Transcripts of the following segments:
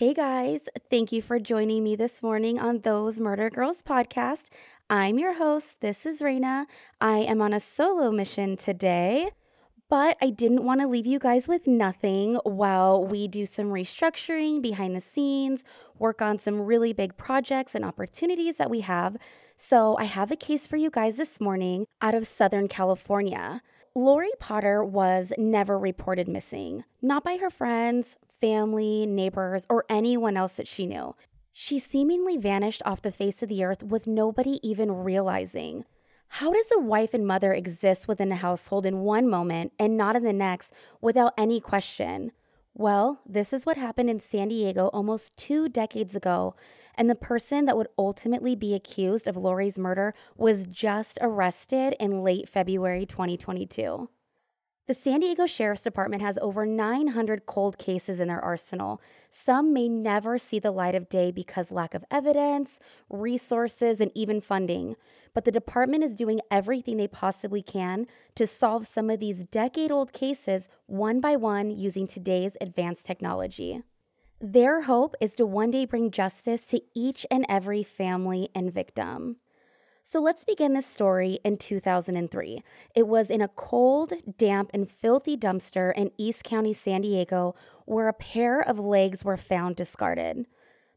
Hey guys, thank you for joining me this morning on Those Murder Girls podcast. I'm your host. This is Raina. I am on a solo mission today, but I didn't want to leave you guys with nothing while we do some restructuring behind the scenes, work on some really big projects and opportunities that we have. So, I have a case for you guys this morning out of Southern California. Laurie Potter was never reported missing, not by her friends, family, neighbors, or anyone else that she knew. She seemingly vanished off the face of the earth with nobody even realizing. How does a wife and mother exist within a household in one moment and not in the next without any question? Well, this is what happened in San Diego almost two decades ago, and the person that would ultimately be accused of Laurie's murder was just arrested in late February 2022. The San Diego Sheriff's Department has over 900 cold cases in their arsenal. Some may never see the light of day because lack of evidence, resources, and even funding. But the department is doing everything they possibly can to solve some of these decade-old cases one by one using today's advanced technology. Their hope is to one day bring justice to each and every family and victim. So let's begin this story in 2003. It was in a cold, damp, and filthy dumpster in East County, San Diego, where a pair of legs were found discarded.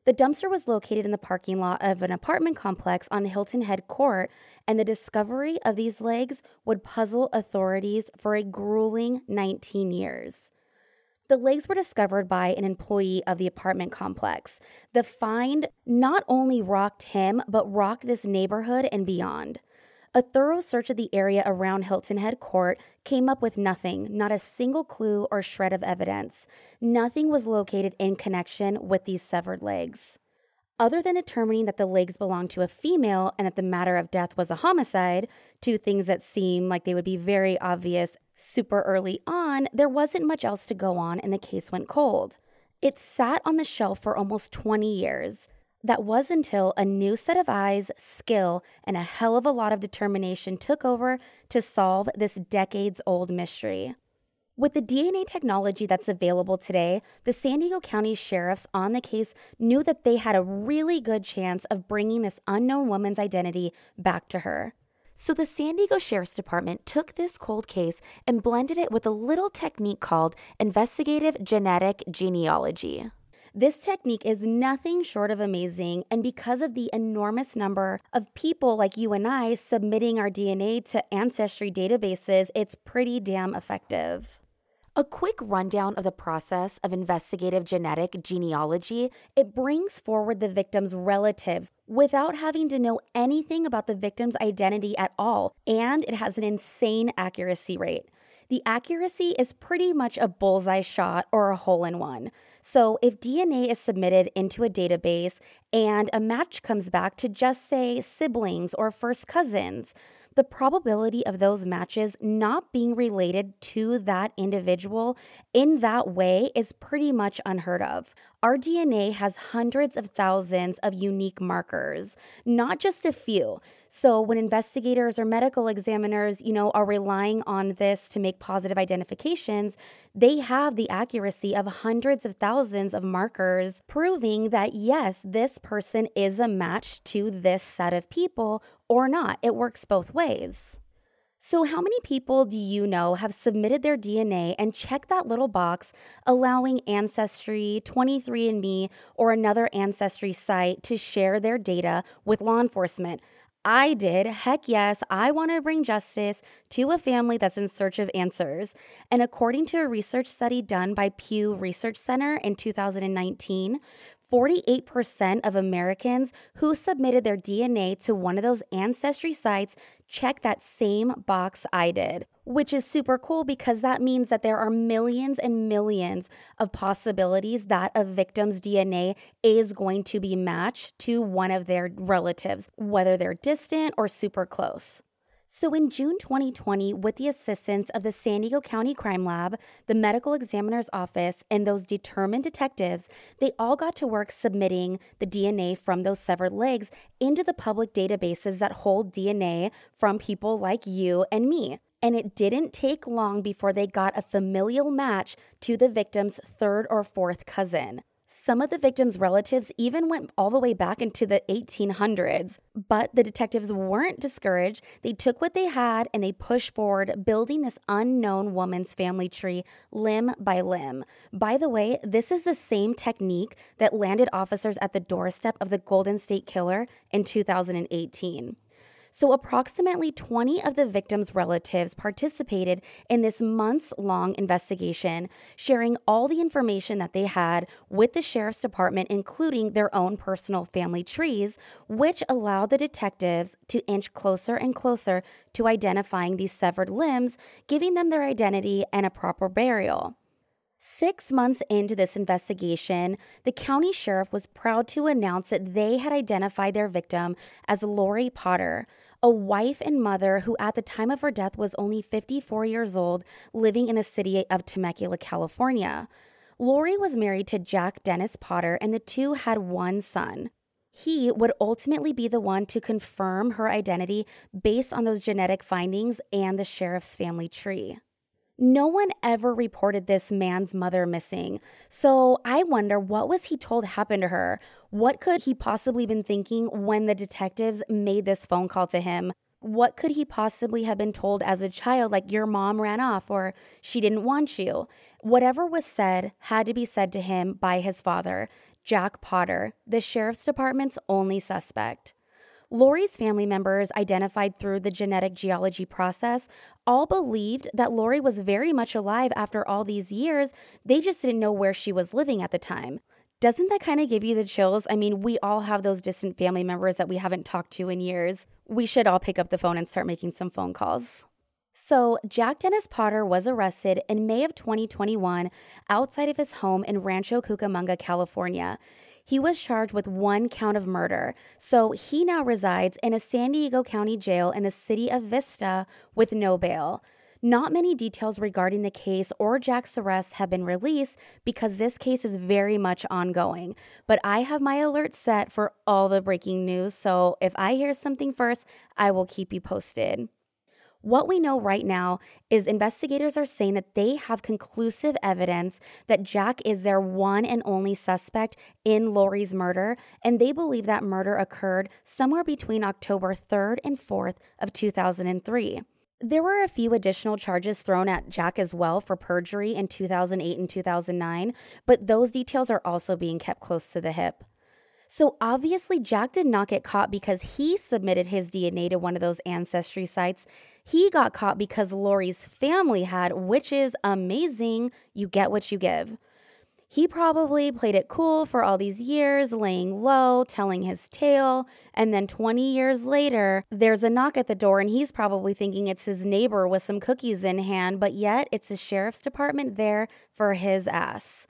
The dumpster was located in the parking lot of an apartment complex on Hilton Head Court, and the discovery of these legs would puzzle authorities for a grueling 19 years. The legs were discovered by an employee of the apartment complex. The find not only rocked him, but rocked this neighborhood and beyond. A thorough search of the area around Hilton Head Court came up with nothing, not a single clue or shred of evidence. Nothing was located in connection with these severed legs. Other than determining that the legs belonged to a female and that the matter of death was a homicide, two things that seem like they would be very obvious super early on, there wasn't much else to go on and the case went cold. It sat on the shelf for almost 20 years. That was until a new set of eyes, skill, and a hell of a lot of determination took over to solve this decades old mystery. With the DNA technology that's available today, the San Diego County sheriffs on the case knew that they had a really good chance of bringing this unknown woman's identity back to her. So the San Diego Sheriff's Department took this cold case and blended it with a little technique called investigative genetic genealogy. This technique is nothing short of amazing, and because of the enormous number of people like you and I submitting our DNA to ancestry databases, it's pretty damn effective. A quick rundown of the process of investigative genetic genealogy, it brings forward the victim's relatives without having to know anything about the victim's identity at all, and it has an insane accuracy rate. The accuracy is pretty much a bullseye shot or a hole in one. So, if DNA is submitted into a database and a match comes back to just say siblings or first cousins, the probability of those matches not being related to that individual in that way is pretty much unheard of. Our DNA has hundreds of thousands of unique markers, not just a few. So when investigators or medical examiners, you know, are relying on this to make positive identifications, they have the accuracy of hundreds of thousands of markers proving that yes, this person is a match to this set of people or not. It works both ways. So, how many people do you know have submitted their DNA and checked that little box allowing Ancestry, 23andMe, or another Ancestry site to share their data with law enforcement? I did. Heck yes, I want to bring justice to a family that's in search of answers. And according to a research study done by Pew Research Center in 2019, 48% of Americans who submitted their DNA to one of those ancestry sites check that same box I did, which is super cool because that means that there are millions and millions of possibilities that a victim's DNA is going to be matched to one of their relatives, whether they're distant or super close. So, in June 2020, with the assistance of the San Diego County Crime Lab, the medical examiner's office, and those determined detectives, they all got to work submitting the DNA from those severed legs into the public databases that hold DNA from people like you and me. And it didn't take long before they got a familial match to the victim's third or fourth cousin. Some of the victims' relatives even went all the way back into the 1800s. But the detectives weren't discouraged. They took what they had and they pushed forward, building this unknown woman's family tree limb by limb. By the way, this is the same technique that landed officers at the doorstep of the Golden State Killer in 2018. So, approximately 20 of the victims' relatives participated in this months long investigation, sharing all the information that they had with the sheriff's department, including their own personal family trees, which allowed the detectives to inch closer and closer to identifying these severed limbs, giving them their identity and a proper burial. Six months into this investigation, the county sheriff was proud to announce that they had identified their victim as Laurie Potter, a wife and mother who, at the time of her death, was only 54 years old, living in the city of Temecula, California. Laurie was married to Jack Dennis Potter, and the two had one son. He would ultimately be the one to confirm her identity based on those genetic findings and the sheriff's family tree. No one ever reported this man's mother missing. So I wonder what was he told happened to her? What could he possibly been thinking when the detectives made this phone call to him? What could he possibly have been told as a child like your mom ran off or she didn't want you? Whatever was said had to be said to him by his father, Jack Potter, the sheriff's department's only suspect. Laurie's family members, identified through the genetic genealogy process, all believed that Laurie was very much alive after all these years. They just didn't know where she was living at the time. Doesn't that kind of give you the chills? I mean, we all have those distant family members that we haven't talked to in years. We should all pick up the phone and start making some phone calls. So, Jack Dennis Potter was arrested in May of 2021 outside of his home in Rancho Cucamonga, California. He was charged with one count of murder, so he now resides in a San Diego County jail in the city of Vista with no bail. Not many details regarding the case or Jack's arrest have been released because this case is very much ongoing. But I have my alert set for all the breaking news, so if I hear something first, I will keep you posted. What we know right now is investigators are saying that they have conclusive evidence that Jack is their one and only suspect in Laurie's murder, and they believe that murder occurred somewhere between October 3rd and 4th of 2003. There were a few additional charges thrown at Jack as well for perjury in 2008 and 2009, but those details are also being kept close to the hip. So obviously, Jack did not get caught because he submitted his DNA to one of those ancestry sites. He got caught because Laurie's family had, which is amazing. You get what you give. He probably played it cool for all these years, laying low, telling his tale, and then 20 years later, there's a knock at the door, and he's probably thinking it's his neighbor with some cookies in hand, but yet it's the sheriff's department there for his ass.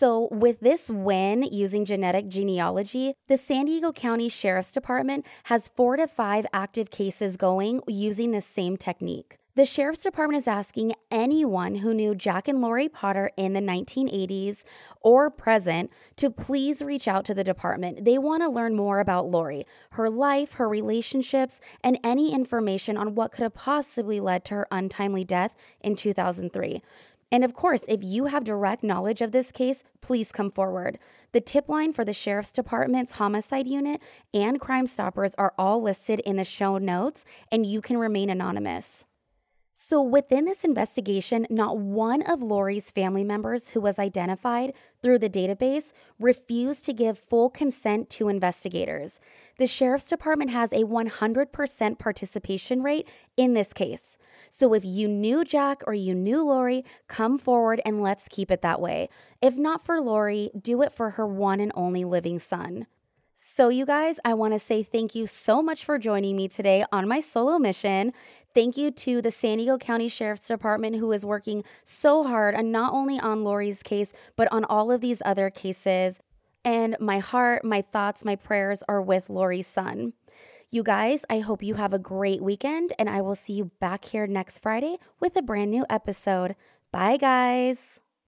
So, with this win using genetic genealogy, the San Diego County Sheriff's Department has four to five active cases going using the same technique. The Sheriff's Department is asking anyone who knew Jack and Laurie Potter in the 1980s or present to please reach out to the department. They want to learn more about Laurie, her life, her relationships, and any information on what could have possibly led to her untimely death in 2003. And of course, if you have direct knowledge of this case, please come forward. The tip line for the Sheriff's Department's Homicide Unit and Crime Stoppers are all listed in the show notes, and you can remain anonymous. So, within this investigation, not one of Laurie's family members who was identified through the database refused to give full consent to investigators. The Sheriff's Department has a 100% participation rate in this case. So if you knew Jack or you knew Laurie, come forward and let's keep it that way. If not for Laurie, do it for her one and only living son. So, you guys, I want to say thank you so much for joining me today on my solo mission. Thank you to the San Diego County Sheriff's Department, who is working so hard and not only on Laurie's case, but on all of these other cases. And my heart, my thoughts, my prayers are with Laurie's son. You guys, I hope you have a great weekend, and I will see you back here next Friday with a brand new episode. Bye, guys.